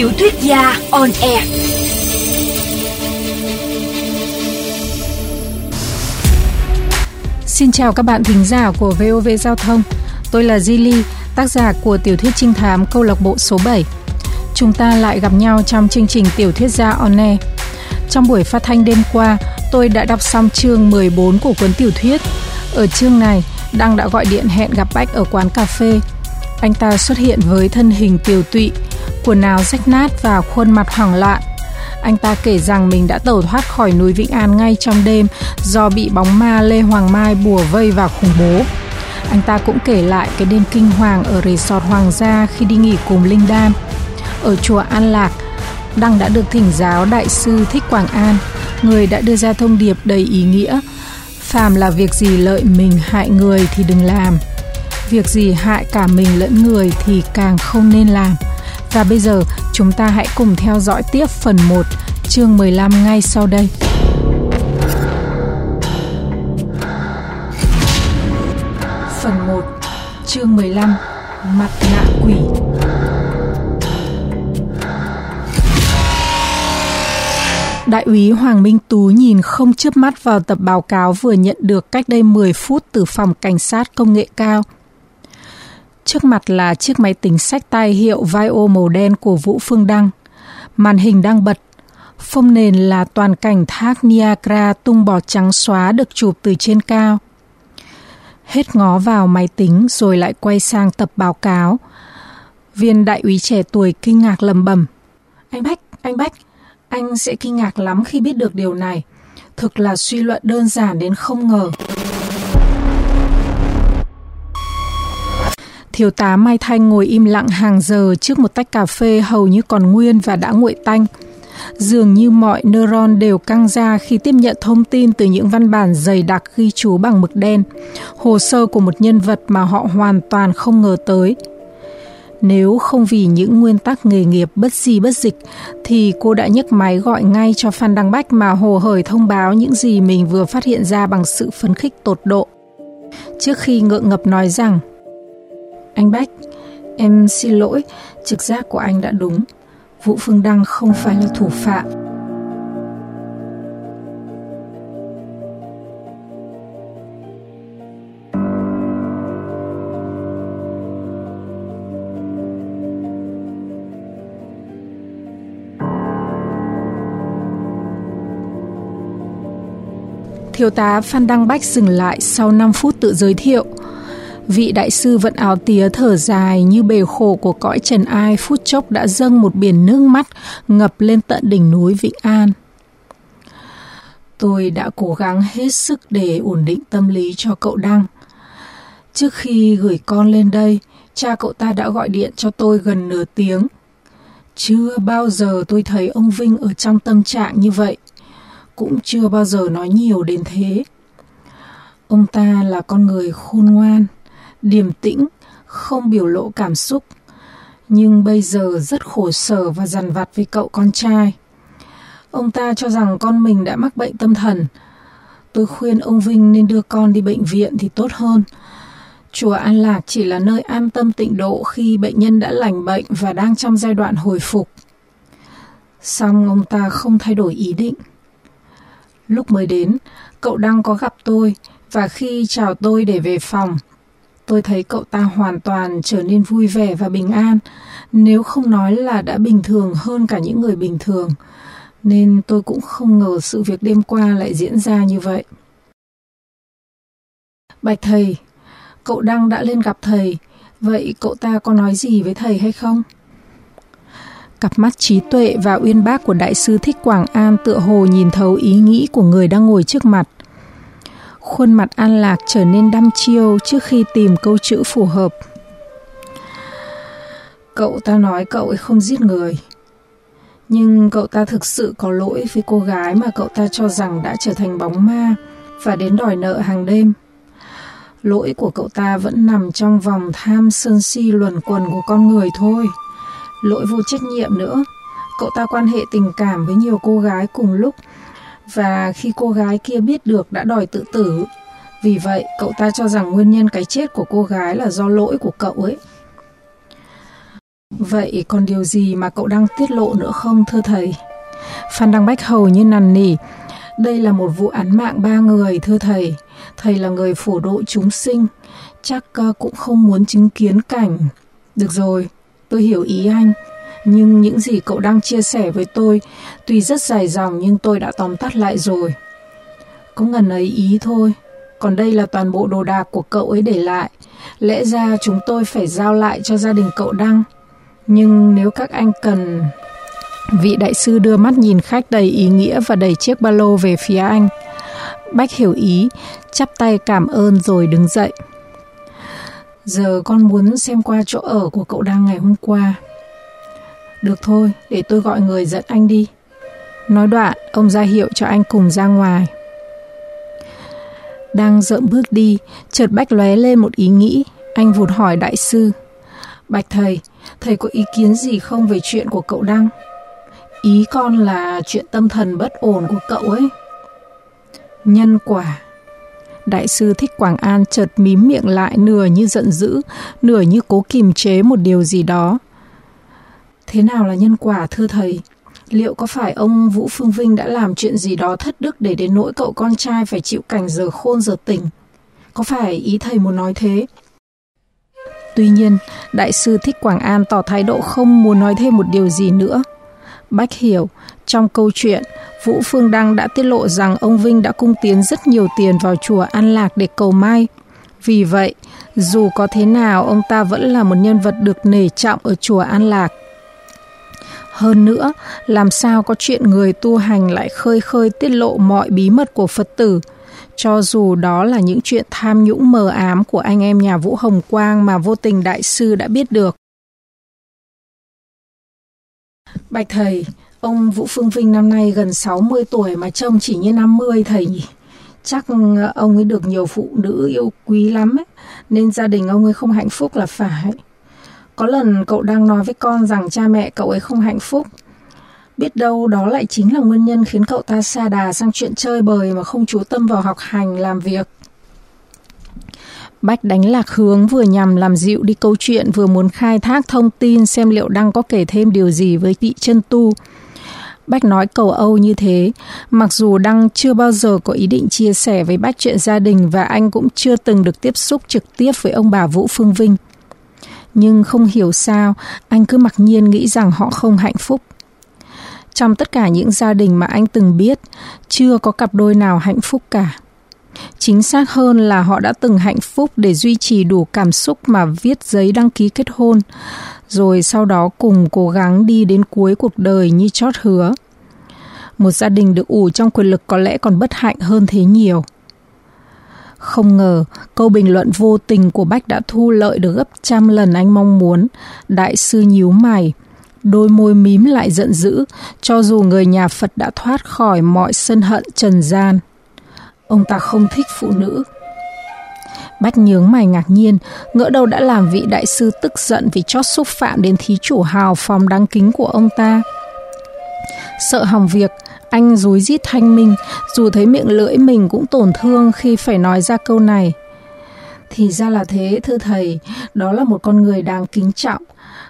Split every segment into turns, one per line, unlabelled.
Tiểu thuyết gia on air.
Xin chào các bạn thính giả của VOV Giao thông. Tôi là Zili, tác giả của tiểu thuyết trinh thám câu lạc bộ số 7. Chúng ta lại gặp nhau trong chương trình tiểu thuyết gia on air. Trong buổi phát thanh đêm qua, tôi đã đọc xong chương 14 của cuốn tiểu thuyết. Ở chương này, Đăng đã gọi điện hẹn gặp Bách ở quán cà phê. Anh ta xuất hiện với thân hình tiều tụy, quần áo rách nát và khuôn mặt hoảng loạn. Anh ta kể rằng mình đã tẩu thoát khỏi núi Vĩnh An ngay trong đêm do bị bóng ma Lê Hoàng Mai bùa vây và khủng bố. Anh ta cũng kể lại cái đêm kinh hoàng ở resort Hoàng gia khi đi nghỉ cùng Linh Đan. Ở chùa An Lạc, Đăng đã được thỉnh giáo Đại sư Thích Quảng An, người đã đưa ra thông điệp đầy ý nghĩa. Phàm là việc gì lợi mình hại người thì đừng làm. Việc gì hại cả mình lẫn người thì càng không nên làm. Và bây giờ chúng ta hãy cùng theo dõi tiếp phần 1, chương 15 ngay sau đây. Phần 1, chương 15, mặt nạ quỷ. Đại úy Hoàng Minh Tú nhìn không chớp mắt vào tập báo cáo vừa nhận được cách đây 10 phút từ phòng cảnh sát công nghệ cao. Trước mặt là chiếc máy tính sách tay hiệu Vio màu đen của Vũ Phương Đăng. Màn hình đang bật. Phông nền là toàn cảnh thác Niagara tung bọt trắng xóa được chụp từ trên cao. Hết ngó vào máy tính rồi lại quay sang tập báo cáo. Viên đại úy trẻ tuổi kinh ngạc lầm bầm. Anh Bách, anh Bách, anh sẽ kinh ngạc lắm khi biết được điều này. Thực là suy luận đơn giản đến không ngờ. Thiếu tá Mai Thanh ngồi im lặng hàng giờ trước một tách cà phê hầu như còn nguyên và đã nguội tanh. Dường như mọi neuron đều căng ra khi tiếp nhận thông tin từ những văn bản dày đặc ghi chú bằng mực đen, hồ sơ của một nhân vật mà họ hoàn toàn không ngờ tới. Nếu không vì những nguyên tắc nghề nghiệp bất di bất dịch, thì cô đã nhấc máy gọi ngay cho Phan Đăng Bách mà hồ hởi thông báo những gì mình vừa phát hiện ra bằng sự phấn khích tột độ. Trước khi ngượng ngập nói rằng anh Bách, em xin lỗi, trực giác của anh đã đúng. Vũ Phương Đăng không phải là thủ phạm. Thiếu tá Phan Đăng Bách dừng lại sau 5 phút tự giới thiệu – Vị đại sư vận áo tía thở dài như bề khổ của cõi trần ai phút chốc đã dâng một biển nước mắt ngập lên tận đỉnh núi Vĩnh An. Tôi đã cố gắng hết sức để ổn định tâm lý cho cậu Đăng. Trước khi gửi con lên đây, cha cậu ta đã gọi điện cho tôi gần nửa tiếng. Chưa bao giờ tôi thấy ông Vinh ở trong tâm trạng như vậy. Cũng chưa bao giờ nói nhiều đến thế. Ông ta là con người khôn ngoan, điềm tĩnh, không biểu lộ cảm xúc. Nhưng bây giờ rất khổ sở và dằn vặt với cậu con trai. Ông ta cho rằng con mình đã mắc bệnh tâm thần. Tôi khuyên ông Vinh nên đưa con đi bệnh viện thì tốt hơn. Chùa An Lạc chỉ là nơi an tâm tịnh độ khi bệnh nhân đã lành bệnh và đang trong giai đoạn hồi phục. Xong ông ta không thay đổi ý định. Lúc mới đến, cậu đang có gặp tôi và khi chào tôi để về phòng, tôi thấy cậu ta hoàn toàn trở nên vui vẻ và bình an, nếu không nói là đã bình thường hơn cả những người bình thường. Nên tôi cũng không ngờ sự việc đêm qua lại diễn ra như vậy. Bạch thầy, cậu Đăng đã lên gặp thầy, vậy cậu ta có nói gì với thầy hay không? Cặp mắt trí tuệ và uyên bác của đại sư Thích Quảng An tựa hồ nhìn thấu ý nghĩ của người đang ngồi trước mặt khuôn mặt An Lạc trở nên đăm chiêu trước khi tìm câu chữ phù hợp. Cậu ta nói cậu ấy không giết người. Nhưng cậu ta thực sự có lỗi với cô gái mà cậu ta cho rằng đã trở thành bóng ma và đến đòi nợ hàng đêm. Lỗi của cậu ta vẫn nằm trong vòng tham sân si luẩn quẩn của con người thôi. Lỗi vô trách nhiệm nữa. Cậu ta quan hệ tình cảm với nhiều cô gái cùng lúc và khi cô gái kia biết được đã đòi tự tử. Vì vậy, cậu ta cho rằng nguyên nhân cái chết của cô gái là do lỗi của cậu ấy. Vậy còn điều gì mà cậu đang tiết lộ nữa không thưa thầy? Phan Đăng Bách hầu như nằn nỉ. Đây là một vụ án mạng ba người thưa thầy. Thầy là người phổ độ chúng sinh. Chắc ờ, cũng không muốn chứng kiến cảnh. Được rồi, tôi hiểu ý anh. Nhưng những gì cậu đang chia sẻ với tôi tuy rất dài dòng nhưng tôi đã tóm tắt lại rồi. Có ngần ấy ý thôi. Còn đây là toàn bộ đồ đạc của cậu ấy để lại. Lẽ ra chúng tôi phải giao lại cho gia đình cậu Đăng. Nhưng nếu các anh cần... Vị đại sư đưa mắt nhìn khách đầy ý nghĩa và đẩy chiếc ba lô về phía anh. Bách hiểu ý, chắp tay cảm ơn rồi đứng dậy. Giờ con muốn xem qua chỗ ở của cậu Đăng ngày hôm qua. Được thôi, để tôi gọi người dẫn anh đi. Nói đoạn, ông ra hiệu cho anh cùng ra ngoài. Đang dợm bước đi, chợt Bách lóe lên một ý nghĩ. Anh vụt hỏi đại sư. Bạch thầy, thầy có ý kiến gì không về chuyện của cậu Đăng? Ý con là chuyện tâm thần bất ổn của cậu ấy. Nhân quả Đại sư Thích Quảng An chợt mím miệng lại nửa như giận dữ, nửa như cố kìm chế một điều gì đó. Thế nào là nhân quả thưa thầy? Liệu có phải ông Vũ Phương Vinh đã làm chuyện gì đó thất đức để đến nỗi cậu con trai phải chịu cảnh giờ khôn giờ tỉnh? Có phải ý thầy muốn nói thế? Tuy nhiên, Đại sư Thích Quảng An tỏ thái độ không muốn nói thêm một điều gì nữa. Bách hiểu, trong câu chuyện, Vũ Phương Đăng đã tiết lộ rằng ông Vinh đã cung tiến rất nhiều tiền vào chùa An Lạc để cầu may. Vì vậy, dù có thế nào, ông ta vẫn là một nhân vật được nể trọng ở chùa An Lạc. Hơn nữa, làm sao có chuyện người tu hành lại khơi khơi tiết lộ mọi bí mật của Phật tử, cho dù đó là những chuyện tham nhũng mờ ám của anh em nhà Vũ Hồng Quang mà vô tình đại sư đã biết được. Bạch thầy, ông Vũ Phương Vinh năm nay gần 60 tuổi mà trông chỉ như 50 thầy nhỉ? Chắc ông ấy được nhiều phụ nữ yêu quý lắm ấy, nên gia đình ông ấy không hạnh phúc là phải. Có lần cậu đang nói với con rằng cha mẹ cậu ấy không hạnh phúc. Biết đâu đó lại chính là nguyên nhân khiến cậu ta xa đà sang chuyện chơi bời mà không chú tâm vào học hành, làm việc. Bách đánh lạc hướng vừa nhằm làm dịu đi câu chuyện vừa muốn khai thác thông tin xem liệu đăng có kể thêm điều gì với chị chân tu. Bách nói cầu Âu như thế, mặc dù Đăng chưa bao giờ có ý định chia sẻ với Bách chuyện gia đình và anh cũng chưa từng được tiếp xúc trực tiếp với ông bà Vũ Phương Vinh nhưng không hiểu sao anh cứ mặc nhiên nghĩ rằng họ không hạnh phúc. Trong tất cả những gia đình mà anh từng biết, chưa có cặp đôi nào hạnh phúc cả. Chính xác hơn là họ đã từng hạnh phúc để duy trì đủ cảm xúc mà viết giấy đăng ký kết hôn, rồi sau đó cùng cố gắng đi đến cuối cuộc đời như chót hứa. Một gia đình được ủ trong quyền lực có lẽ còn bất hạnh hơn thế nhiều. Không ngờ, câu bình luận vô tình của Bách đã thu lợi được gấp trăm lần anh mong muốn. Đại sư nhíu mày, đôi môi mím lại giận dữ, cho dù người nhà Phật đã thoát khỏi mọi sân hận trần gian. Ông ta không thích phụ nữ. Bách nhướng mày ngạc nhiên, ngỡ đâu đã làm vị đại sư tức giận vì chót xúc phạm đến thí chủ hào phòng đáng kính của ông ta. Sợ hỏng việc, anh rúi rít thanh minh, dù thấy miệng lưỡi mình cũng tổn thương khi phải nói ra câu này. Thì ra là thế, thưa thầy, đó là một con người đáng kính trọng.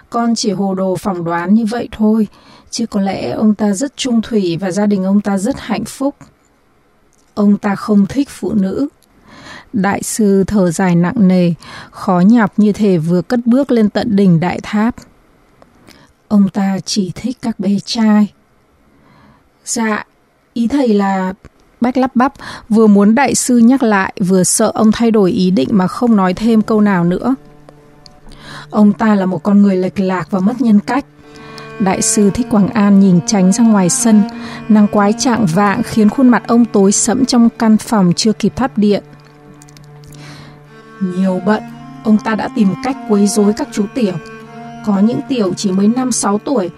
Con chỉ hồ đồ phỏng đoán như vậy thôi, chứ có lẽ ông ta rất trung thủy và gia đình ông ta rất hạnh phúc. Ông ta không thích phụ nữ. Đại sư thở dài nặng nề, khó nhọc như thể vừa cất bước lên tận đỉnh đại tháp. Ông ta chỉ thích các bé trai. Dạ, ý thầy là... Bách lắp bắp, vừa muốn đại sư nhắc lại, vừa sợ ông thay đổi ý định mà không nói thêm câu nào nữa. Ông ta là một con người lệch lạc và mất nhân cách. Đại sư Thích Quảng An nhìn tránh ra ngoài sân, năng quái trạng vạng khiến khuôn mặt ông tối sẫm trong căn phòng chưa kịp thắp điện. Nhiều bận, ông ta đã tìm cách quấy rối các chú tiểu. Có những tiểu chỉ mới 5-6 tuổi,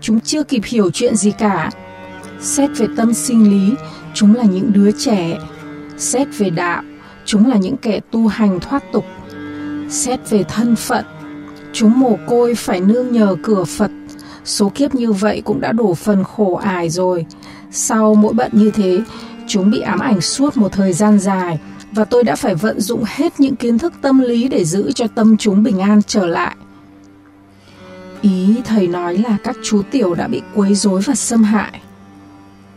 chúng chưa kịp hiểu chuyện gì cả, Xét về tâm sinh lý, chúng là những đứa trẻ. Xét về đạo, chúng là những kẻ tu hành thoát tục. Xét về thân phận, chúng mồ côi phải nương nhờ cửa Phật. Số kiếp như vậy cũng đã đổ phần khổ ải rồi. Sau mỗi bận như thế, chúng bị ám ảnh suốt một thời gian dài và tôi đã phải vận dụng hết những kiến thức tâm lý để giữ cho tâm chúng bình an trở lại. Ý thầy nói là các chú tiểu đã bị quấy rối và xâm hại.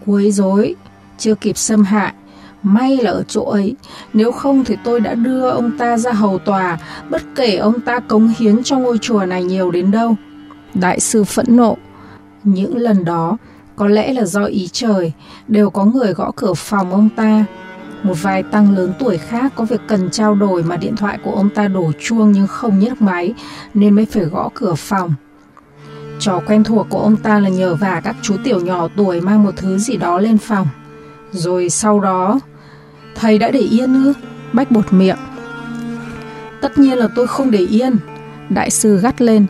Quấy rối, chưa kịp xâm hại, may là ở chỗ ấy, nếu không thì tôi đã đưa ông ta ra hầu tòa, bất kể ông ta cống hiến cho ngôi chùa này nhiều đến đâu. Đại sư phẫn nộ. Những lần đó, có lẽ là do ý trời, đều có người gõ cửa phòng ông ta. Một vài tăng lớn tuổi khác có việc cần trao đổi mà điện thoại của ông ta đổ chuông nhưng không nhấc máy, nên mới phải gõ cửa phòng. Trò quen thuộc của ông ta là nhờ vả các chú tiểu nhỏ tuổi mang một thứ gì đó lên phòng. Rồi sau đó, thầy đã để yên ư? Bách bột miệng. Tất nhiên là tôi không để yên. Đại sư gắt lên.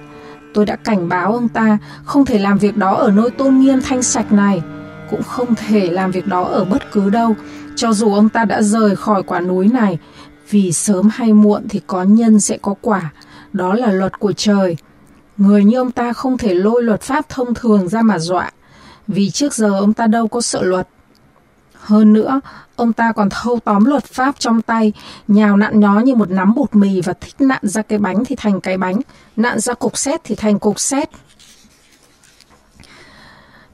Tôi đã cảnh báo ông ta không thể làm việc đó ở nơi tôn nghiêm thanh sạch này. Cũng không thể làm việc đó ở bất cứ đâu, cho dù ông ta đã rời khỏi quả núi này. Vì sớm hay muộn thì có nhân sẽ có quả. Đó là luật của trời. Người như ông ta không thể lôi luật pháp thông thường ra mà dọa, vì trước giờ ông ta đâu có sợ luật. Hơn nữa, ông ta còn thâu tóm luật pháp trong tay, nhào nặn nhó như một nắm bột mì và thích nặn ra cái bánh thì thành cái bánh, nặn ra cục xét thì thành cục xét.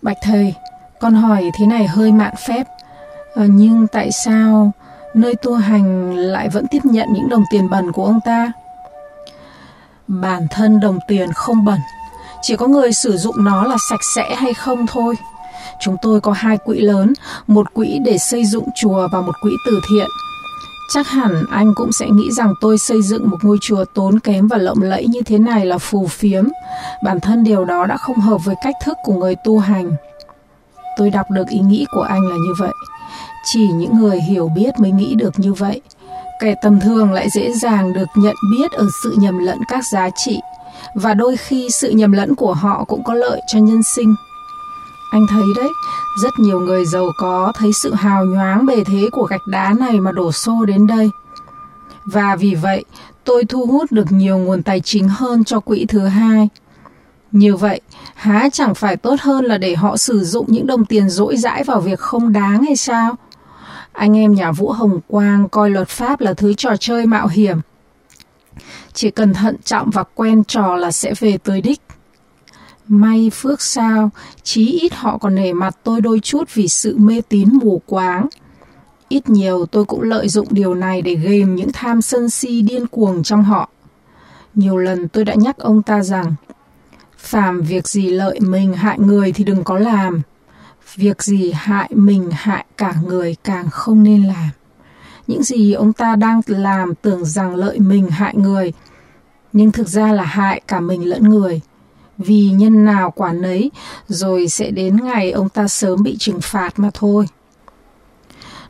Bạch thầy, con hỏi thế này hơi mạn phép, à, nhưng tại sao nơi tu hành lại vẫn tiếp nhận những đồng tiền bẩn của ông ta? Bản thân đồng tiền không bẩn, chỉ có người sử dụng nó là sạch sẽ hay không thôi. Chúng tôi có hai quỹ lớn, một quỹ để xây dựng chùa và một quỹ từ thiện. Chắc hẳn anh cũng sẽ nghĩ rằng tôi xây dựng một ngôi chùa tốn kém và lộng lẫy như thế này là phù phiếm. Bản thân điều đó đã không hợp với cách thức của người tu hành. Tôi đọc được ý nghĩ của anh là như vậy. Chỉ những người hiểu biết mới nghĩ được như vậy. Kẻ tầm thường lại dễ dàng được nhận biết ở sự nhầm lẫn các giá trị và đôi khi sự nhầm lẫn của họ cũng có lợi cho nhân sinh. Anh thấy đấy, rất nhiều người giàu có thấy sự hào nhoáng bề thế của gạch đá này mà đổ xô đến đây. Và vì vậy, tôi thu hút được nhiều nguồn tài chính hơn cho quỹ thứ hai. Như vậy, há chẳng phải tốt hơn là để họ sử dụng những đồng tiền dỗi dãi vào việc không đáng hay sao? Anh em nhà Vũ Hồng Quang coi luật pháp là thứ trò chơi mạo hiểm. Chỉ cần thận trọng và quen trò là sẽ về tới đích. May phước sao, chí ít họ còn nể mặt tôi đôi chút vì sự mê tín mù quáng. Ít nhiều tôi cũng lợi dụng điều này để ghềm những tham sân si điên cuồng trong họ. Nhiều lần tôi đã nhắc ông ta rằng, phàm việc gì lợi mình hại người thì đừng có làm. Việc gì hại mình hại cả người càng không nên làm. Những gì ông ta đang làm tưởng rằng lợi mình hại người, nhưng thực ra là hại cả mình lẫn người vì nhân nào quả nấy, rồi sẽ đến ngày ông ta sớm bị trừng phạt mà thôi.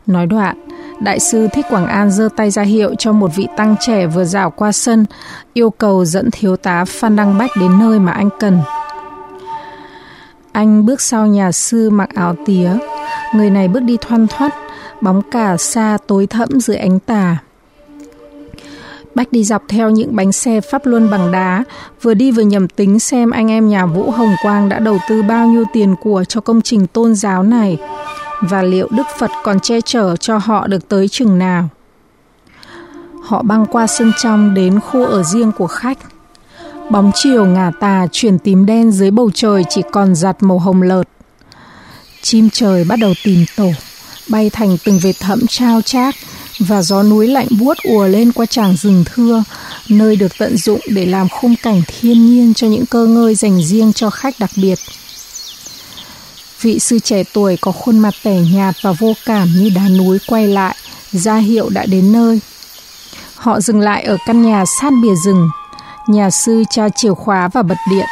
Nói đoạn, Đại sư Thích Quảng An giơ tay ra hiệu cho một vị tăng trẻ vừa rảo qua sân, yêu cầu dẫn thiếu tá Phan Đăng Bách đến nơi mà anh cần. Anh bước sau nhà sư mặc áo tía, người này bước đi thoăn thoắt, bóng cả xa tối thẫm dưới ánh tà. Bách đi dọc theo những bánh xe pháp luân bằng đá, vừa đi vừa nhầm tính xem anh em nhà Vũ Hồng Quang đã đầu tư bao nhiêu tiền của cho công trình tôn giáo này và liệu Đức Phật còn che chở cho họ được tới chừng nào. Họ băng qua sân trong đến khu ở riêng của khách. Bóng chiều ngả tà chuyển tím đen dưới bầu trời chỉ còn giặt màu hồng lợt. Chim trời bắt đầu tìm tổ, bay thành từng vệt thẫm trao chác, và gió núi lạnh buốt ùa lên qua tràng rừng thưa, nơi được tận dụng để làm khung cảnh thiên nhiên cho những cơ ngơi dành riêng cho khách đặc biệt. Vị sư trẻ tuổi có khuôn mặt tẻ nhạt và vô cảm như đá núi quay lại, ra hiệu đã đến nơi. Họ dừng lại ở căn nhà sát bìa rừng. Nhà sư trao chìa khóa và bật điện.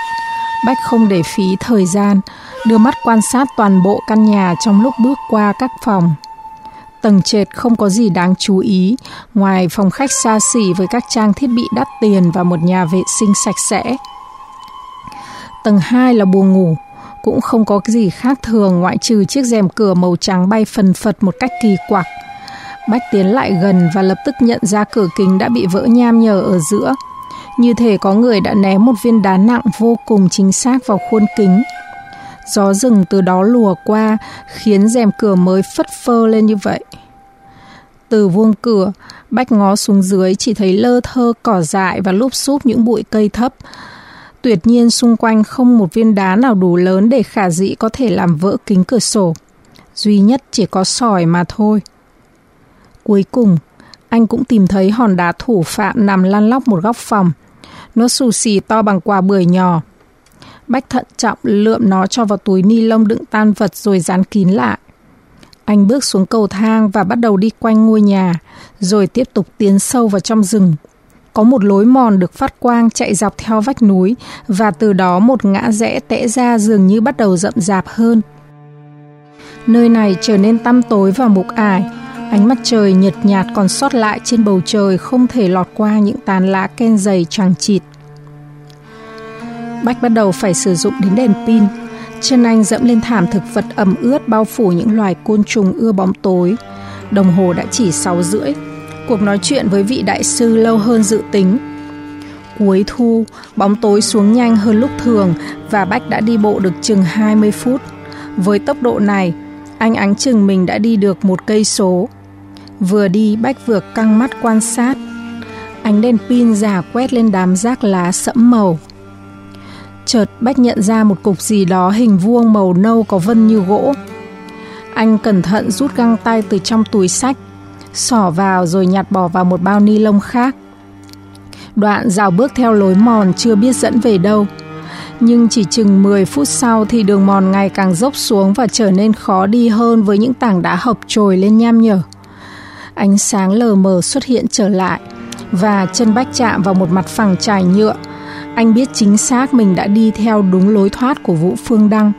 Bách không để phí thời gian, đưa mắt quan sát toàn bộ căn nhà trong lúc bước qua các phòng. Tầng trệt không có gì đáng chú ý, ngoài phòng khách xa xỉ với các trang thiết bị đắt tiền và một nhà vệ sinh sạch sẽ. Tầng 2 là buồng ngủ, cũng không có gì khác thường ngoại trừ chiếc rèm cửa màu trắng bay phần phật một cách kỳ quặc. Bách tiến lại gần và lập tức nhận ra cửa kính đã bị vỡ nham nhở ở giữa. Như thể có người đã ném một viên đá nặng vô cùng chính xác vào khuôn kính. Gió rừng từ đó lùa qua, khiến rèm cửa mới phất phơ lên như vậy. Từ vuông cửa, Bách ngó xuống dưới chỉ thấy lơ thơ cỏ dại và lúp xúp những bụi cây thấp. tuyệt nhiên xung quanh không một viên đá nào đủ lớn để khả dĩ có thể làm vỡ kính cửa sổ. Duy nhất chỉ có sỏi mà thôi. Cuối cùng, anh cũng tìm thấy hòn đá thủ phạm nằm lăn lóc một góc phòng. Nó xù xì to bằng quả bưởi nhỏ. Bách thận trọng lượm nó cho vào túi ni lông đựng tan vật rồi dán kín lại. Anh bước xuống cầu thang và bắt đầu đi quanh ngôi nhà, rồi tiếp tục tiến sâu vào trong rừng. Có một lối mòn được phát quang chạy dọc theo vách núi và từ đó một ngã rẽ tẽ ra dường như bắt đầu rậm rạp hơn. Nơi này trở nên tăm tối và mục ải, ánh mặt trời nhợt nhạt còn sót lại trên bầu trời không thể lọt qua những tán lá ken dày tràng chịt. Bách bắt đầu phải sử dụng đến đèn pin. Chân anh dẫm lên thảm thực vật ẩm ướt bao phủ những loài côn trùng ưa bóng tối. Đồng hồ đã chỉ 6 rưỡi. Cuộc nói chuyện với vị đại sư lâu hơn dự tính. Cuối thu, bóng tối xuống nhanh hơn lúc thường và Bách đã đi bộ được chừng 20 phút. Với tốc độ này, anh ánh chừng mình đã đi được một cây số. Vừa đi, Bách vừa căng mắt quan sát. Ánh đèn pin già quét lên đám rác lá sẫm màu. Chợt Bách nhận ra một cục gì đó hình vuông màu nâu có vân như gỗ. Anh cẩn thận rút găng tay từ trong túi sách, xỏ vào rồi nhặt bỏ vào một bao ni lông khác. Đoạn rào bước theo lối mòn chưa biết dẫn về đâu. Nhưng chỉ chừng 10 phút sau thì đường mòn ngày càng dốc xuống và trở nên khó đi hơn với những tảng đá hợp trồi lên nham nhở. Ánh sáng lờ mờ xuất hiện trở lại và chân Bách chạm vào một mặt phẳng trải nhựa anh biết chính xác mình đã đi theo đúng lối thoát của Vũ Phương Đăng.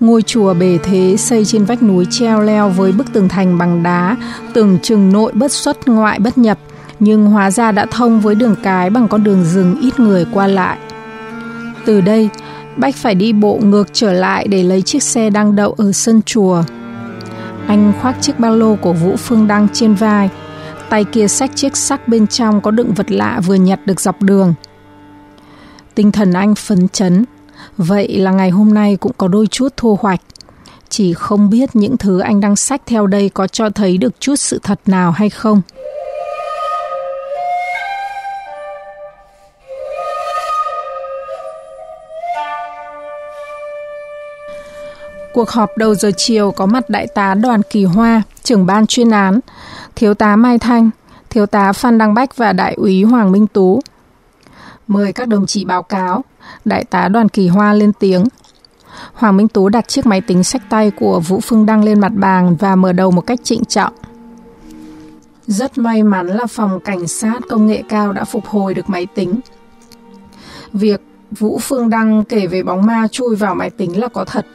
Ngôi chùa bề thế xây trên vách núi treo leo với bức tường thành bằng đá, tưởng chừng nội bất xuất ngoại bất nhập, nhưng hóa ra đã thông với đường cái bằng con đường rừng ít người qua lại. Từ đây, Bách phải đi bộ ngược trở lại để lấy chiếc xe đang đậu ở sân chùa. Anh khoác chiếc ba lô của Vũ Phương Đăng trên vai, tay kia xách chiếc sắc bên trong có đựng vật lạ vừa nhặt được dọc đường – Tinh thần anh phấn chấn. Vậy là ngày hôm nay cũng có đôi chút thu hoạch. Chỉ không biết những thứ anh đang sách theo đây có cho thấy được chút sự thật nào hay không. Cuộc họp đầu giờ chiều có mặt đại tá Đoàn Kỳ Hoa, trưởng ban chuyên án, thiếu tá Mai Thanh, thiếu tá Phan Đăng Bách và đại úy Hoàng Minh Tú, Mời các đồng chí báo cáo. Đại tá đoàn kỳ hoa lên tiếng. Hoàng Minh Tú đặt chiếc máy tính sách tay của Vũ Phương Đăng lên mặt bàn và mở đầu một cách trịnh trọng. Rất may mắn là phòng cảnh sát công nghệ cao đã phục hồi được máy tính. Việc Vũ Phương Đăng kể về bóng ma chui vào máy tính là có thật.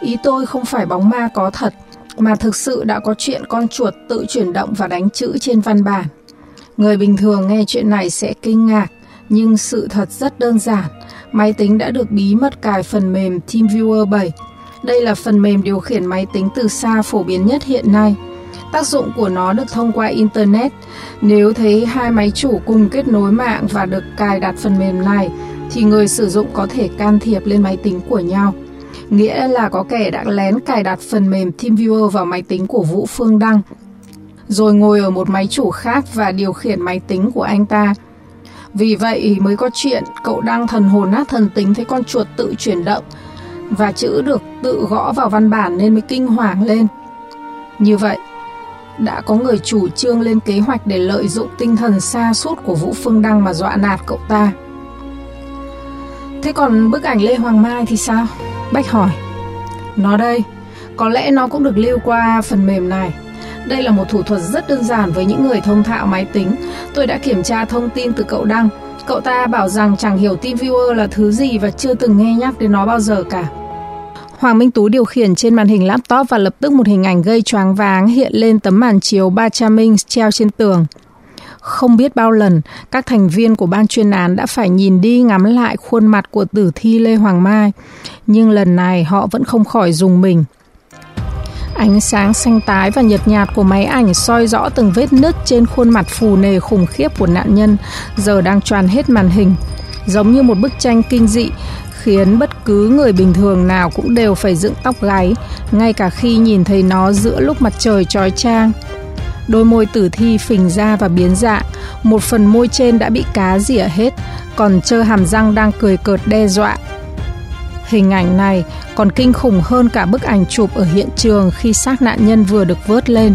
Ý tôi không phải bóng ma có thật, mà thực sự đã có chuyện con chuột tự chuyển động và đánh chữ trên văn bản. Người bình thường nghe chuyện này sẽ kinh ngạc, nhưng sự thật rất đơn giản. Máy tính đã được bí mật cài phần mềm TeamViewer 7. Đây là phần mềm điều khiển máy tính từ xa phổ biến nhất hiện nay. Tác dụng của nó được thông qua Internet. Nếu thấy hai máy chủ cùng kết nối mạng và được cài đặt phần mềm này, thì người sử dụng có thể can thiệp lên máy tính của nhau. Nghĩa là có kẻ đã lén cài đặt phần mềm TeamViewer vào máy tính của Vũ Phương Đăng rồi ngồi ở một máy chủ khác và điều khiển máy tính của anh ta. Vì vậy mới có chuyện cậu đang thần hồn nát thần tính thấy con chuột tự chuyển động và chữ được tự gõ vào văn bản nên mới kinh hoàng lên. Như vậy, đã có người chủ trương lên kế hoạch để lợi dụng tinh thần xa suốt của Vũ Phương Đăng mà dọa nạt cậu ta. Thế còn bức ảnh Lê Hoàng Mai thì sao? Bách hỏi. Nó đây, có lẽ nó cũng được lưu qua phần mềm này. Đây là một thủ thuật rất đơn giản với những người thông thạo máy tính. Tôi đã kiểm tra thông tin từ cậu Đăng. Cậu ta bảo rằng chẳng hiểu TeamViewer là thứ gì và chưa từng nghe nhắc đến nó bao giờ cả. Hoàng Minh Tú điều khiển trên màn hình laptop và lập tức một hình ảnh gây choáng váng hiện lên tấm màn chiếu 300 inch treo trên tường. Không biết bao lần, các thành viên của ban chuyên án đã phải nhìn đi ngắm lại khuôn mặt của tử thi Lê Hoàng Mai, nhưng lần này họ vẫn không khỏi dùng mình. Ánh sáng xanh tái và nhợt nhạt của máy ảnh soi rõ từng vết nứt trên khuôn mặt phù nề khủng khiếp của nạn nhân giờ đang tràn hết màn hình, giống như một bức tranh kinh dị khiến bất cứ người bình thường nào cũng đều phải dựng tóc gáy, ngay cả khi nhìn thấy nó giữa lúc mặt trời trói trang. Đôi môi tử thi phình ra và biến dạng, một phần môi trên đã bị cá rỉa hết, còn trơ hàm răng đang cười cợt đe dọa. Hình ảnh này còn kinh khủng hơn cả bức ảnh chụp ở hiện trường khi xác nạn nhân vừa được vớt lên.